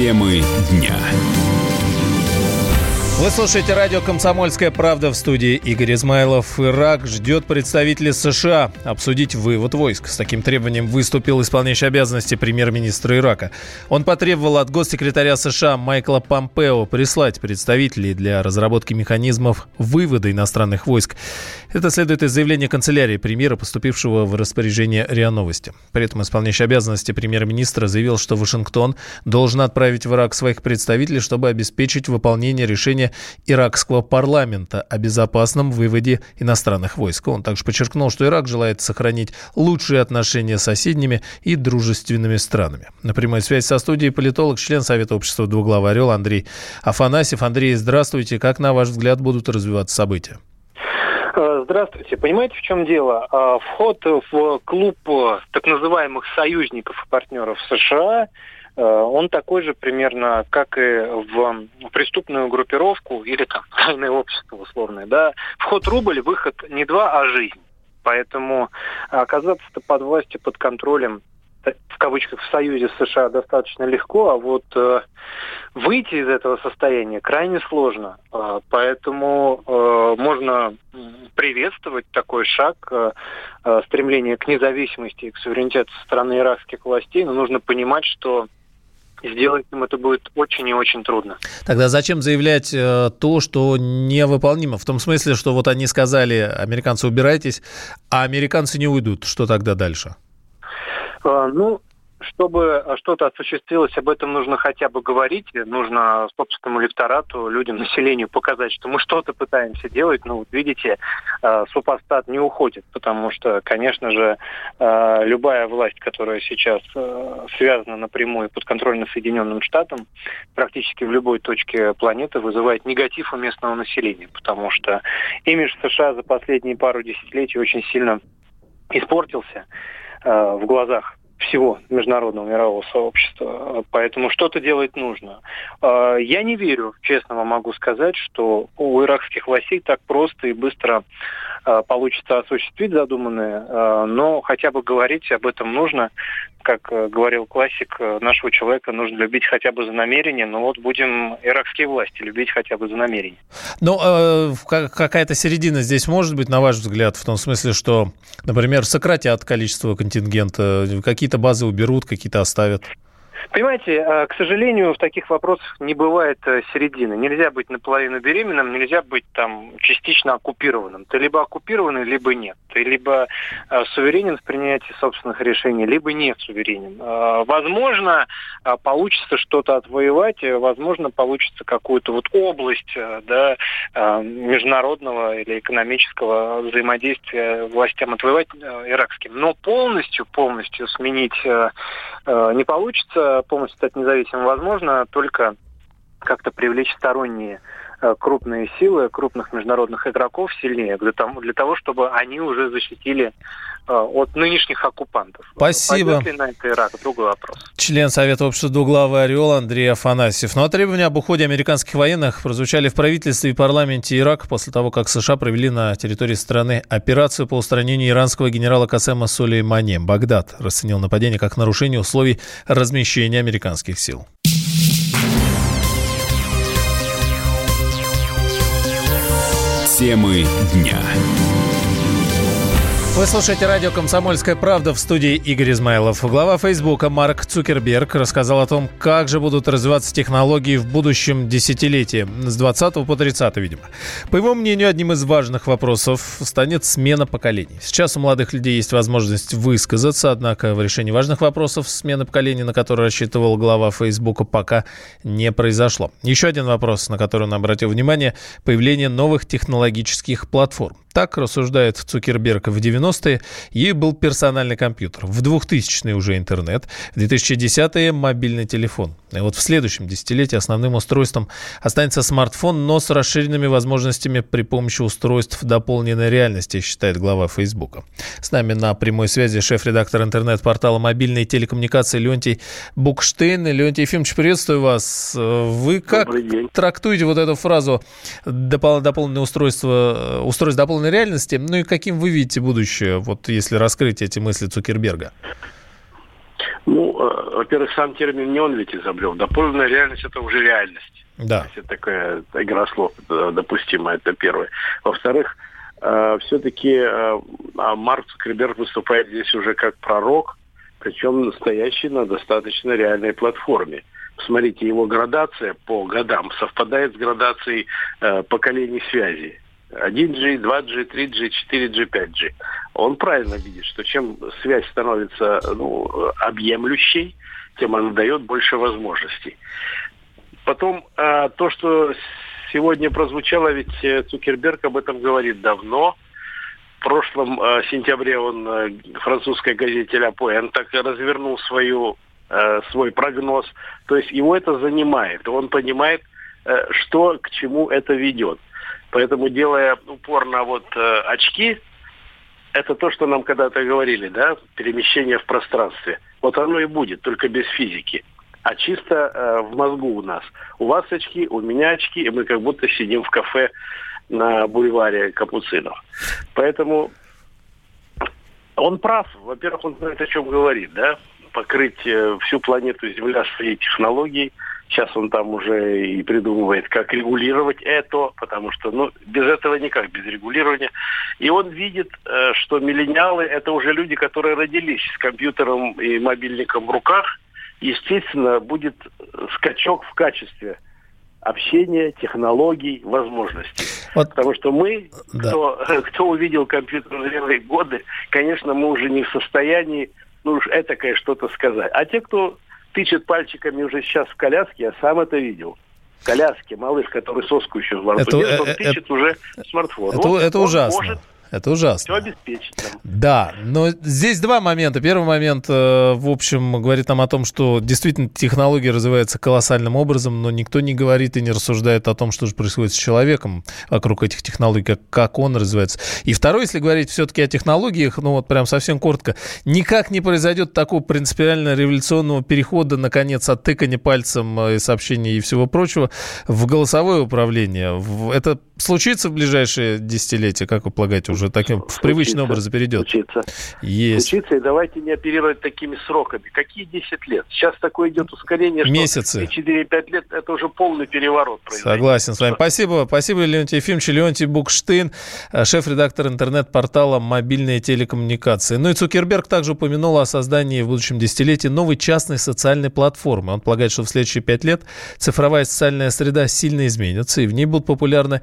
Темы дня. Вы слушаете радио «Комсомольская правда» в студии Игорь Измайлов. Ирак ждет представителей США обсудить вывод войск. С таким требованием выступил исполняющий обязанности премьер-министра Ирака. Он потребовал от госсекретаря США Майкла Помпео прислать представителей для разработки механизмов вывода иностранных войск. Это следует из заявления канцелярии премьера, поступившего в распоряжение РИА Новости. При этом исполняющий обязанности премьер-министра заявил, что Вашингтон должен отправить в Ирак своих представителей, чтобы обеспечить выполнение решения иракского парламента о безопасном выводе иностранных войск. Он также подчеркнул, что Ирак желает сохранить лучшие отношения с соседними и дружественными странами. На прямой связи со студией политолог, член Совета общества «Двуглавый орел» Андрей Афанасьев. Андрей, здравствуйте. Как, на ваш взгляд, будут развиваться события? Э, здравствуйте. Понимаете, в чем дело? Э, вход в клуб э, так называемых союзников и партнеров США он такой же примерно, как и в преступную группировку или там тайное общество условное. Да? Вход рубль, выход не два, а жизнь. Поэтому оказаться-то под властью, под контролем в кавычках в союзе США достаточно легко, а вот э, выйти из этого состояния крайне сложно. Э, поэтому э, можно приветствовать такой шаг, э, э, стремление к независимости и к суверенитету со стороны иракских властей, но нужно понимать, что сделать им это будет очень и очень трудно. Тогда зачем заявлять э, то, что невыполнимо? В том смысле, что вот они сказали, американцы убирайтесь, а американцы не уйдут. Что тогда дальше? А, ну, чтобы что-то осуществилось, об этом нужно хотя бы говорить, нужно собственному электорату, людям, населению показать, что мы что-то пытаемся делать. Ну, вот видите, а, супостат не уходит, потому что, конечно же, а, любая власть, которая сейчас связана напрямую под контролем Соединенным Штатам, практически в любой точке планеты вызывает негатив у местного населения, потому что имидж США за последние пару десятилетий очень сильно испортился. Э, в глазах всего международного мирового сообщества. Поэтому что-то делать нужно. Э, я не верю, честно вам могу сказать, что у иракских властей так просто и быстро э, получится осуществить задуманное, но хотя бы говорить об этом нужно. Как говорил классик, нашего человека нужно любить хотя бы за намерение, но вот будем иракские власти любить хотя бы за намерение. Ну, э, какая-то середина здесь может быть, на ваш взгляд, в том смысле, что, например, сократят количество контингента, какие-то базы уберут, какие-то оставят? Понимаете, э, к сожалению, в таких вопросах не бывает э, середины. Нельзя быть наполовину беременным, нельзя быть там частично оккупированным. Ты либо оккупированный, либо нет. Ты либо э, суверенен в принятии собственных решений, либо не суверенен. Возможно, получится что-то отвоевать, возможно, получится какую-то вот область да, международного или экономического взаимодействия властям отвоевать иракским. Но полностью, полностью сменить не получится полностью стать независимым возможно только как-то привлечь сторонние крупные силы, крупных международных игроков сильнее для того, для того чтобы они уже защитили э, от нынешних оккупантов. Спасибо. Пойдет ли на это Ирак? Другой вопрос. Член Совета общества «Двуглавый орел» Андрей Афанасьев. Ну а требования об уходе американских военных прозвучали в правительстве и парламенте Ирака после того, как США провели на территории страны операцию по устранению иранского генерала Касема Сулеймани. Багдад расценил нападение как нарушение условий размещения американских сил. Темы дня. Вы слушаете радио «Комсомольская правда» в студии Игорь Измайлов. Глава Фейсбука Марк Цукерберг рассказал о том, как же будут развиваться технологии в будущем десятилетии, с 20 по 30, видимо. По его мнению, одним из важных вопросов станет смена поколений. Сейчас у молодых людей есть возможность высказаться, однако в решении важных вопросов смены поколений, на которые рассчитывал глава Фейсбука, пока не произошло. Еще один вопрос, на который он обратил внимание – появление новых технологических платформ. Так рассуждает Цукерберг в 90-е. Ей был персональный компьютер. В 2000-е уже интернет. В 2010-е мобильный телефон. И вот в следующем десятилетии основным устройством останется смартфон, но с расширенными возможностями при помощи устройств дополненной реальности, считает глава Фейсбука. С нами на прямой связи шеф-редактор интернет-портала мобильной телекоммуникации Леонтий Букштейн. Леонтий Ефимович, приветствую вас. Вы как трактуете вот эту фразу дополненное устройство, устройство дополненной дополненной реальности. Ну и каким вы видите будущее, вот если раскрыть эти мысли Цукерберга? Ну, э, во-первых, сам термин не он ведь изобрел. Дополненная реальность – это уже реальность. Да. Это такая игра слов допустимая, это первое. Во-вторых, э, все-таки э, а Марк Цукерберг выступает здесь уже как пророк, причем настоящий на достаточно реальной платформе. Смотрите, его градация по годам совпадает с градацией э, поколений связи. 1G, 2G, 3G, 4G, 5G. Он правильно видит, что чем связь становится ну, объемлющей, тем она дает больше возможностей. Потом э, то, что сегодня прозвучало, ведь э, Цукерберг об этом говорит давно. В прошлом э, сентябре он э, французской газете «Ля Пуэн» так развернул свою, э, свой прогноз. То есть его это занимает. Он понимает, что к чему это ведет. Поэтому, делая упор на вот э, очки, это то, что нам когда-то говорили, да, перемещение в пространстве. Вот оно и будет, только без физики. А чисто э, в мозгу у нас. У вас очки, у меня очки, и мы как будто сидим в кафе на бульваре Капуцинов. Поэтому он прав. Во-первых, он знает, о чем говорит, да, покрыть э, всю планету Земля своей технологией – Сейчас он там уже и придумывает, как регулировать это, потому что ну, без этого никак, без регулирования. И он видит, э, что миллениалы – это уже люди, которые родились с компьютером и мобильником в руках. Естественно, будет скачок в качестве общения, технологий, возможностей. Вот. Потому что мы, да. кто, кто увидел компьютер в зрелые годы, конечно, мы уже не в состоянии, ну уж этакое что-то сказать. А те, кто тычет пальчиками уже сейчас в коляске, я сам это видел. Коляски, малыш, который соску еще в это, держит, он э, тычет это, уже смартфон. Это, вот это ужасно. Может это ужасно. Все обеспечить. Да, но здесь два момента. Первый момент, э, в общем, говорит нам о том, что действительно технология развивается колоссальным образом, но никто не говорит и не рассуждает о том, что же происходит с человеком вокруг этих технологий, как, как он развивается. И второй, если говорить все-таки о технологиях, ну вот прям совсем коротко, никак не произойдет такого принципиально революционного перехода, наконец, от тыкания пальцем э, и сообщений и всего прочего в голосовое управление. Это случится в ближайшие десятилетия, как вы полагаете, уже таким в привычный образ перейдет? Случится. Есть. Случится, и давайте не оперировать такими сроками. Какие 10 лет? Сейчас такое идет ускорение, что Месяцы. 4-5 лет это уже полный переворот произойдет. Согласен с вами. Спасибо. Спасибо, Леонтий Ефимович. Леонтий Букштейн, э, шеф-редактор интернет-портала «Мобильные телекоммуникации». Ну и Цукерберг также упомянул о создании в будущем десятилетии новой частной социальной платформы. Он полагает, что в следующие пять лет цифровая социальная среда сильно изменится, и в ней будут популярны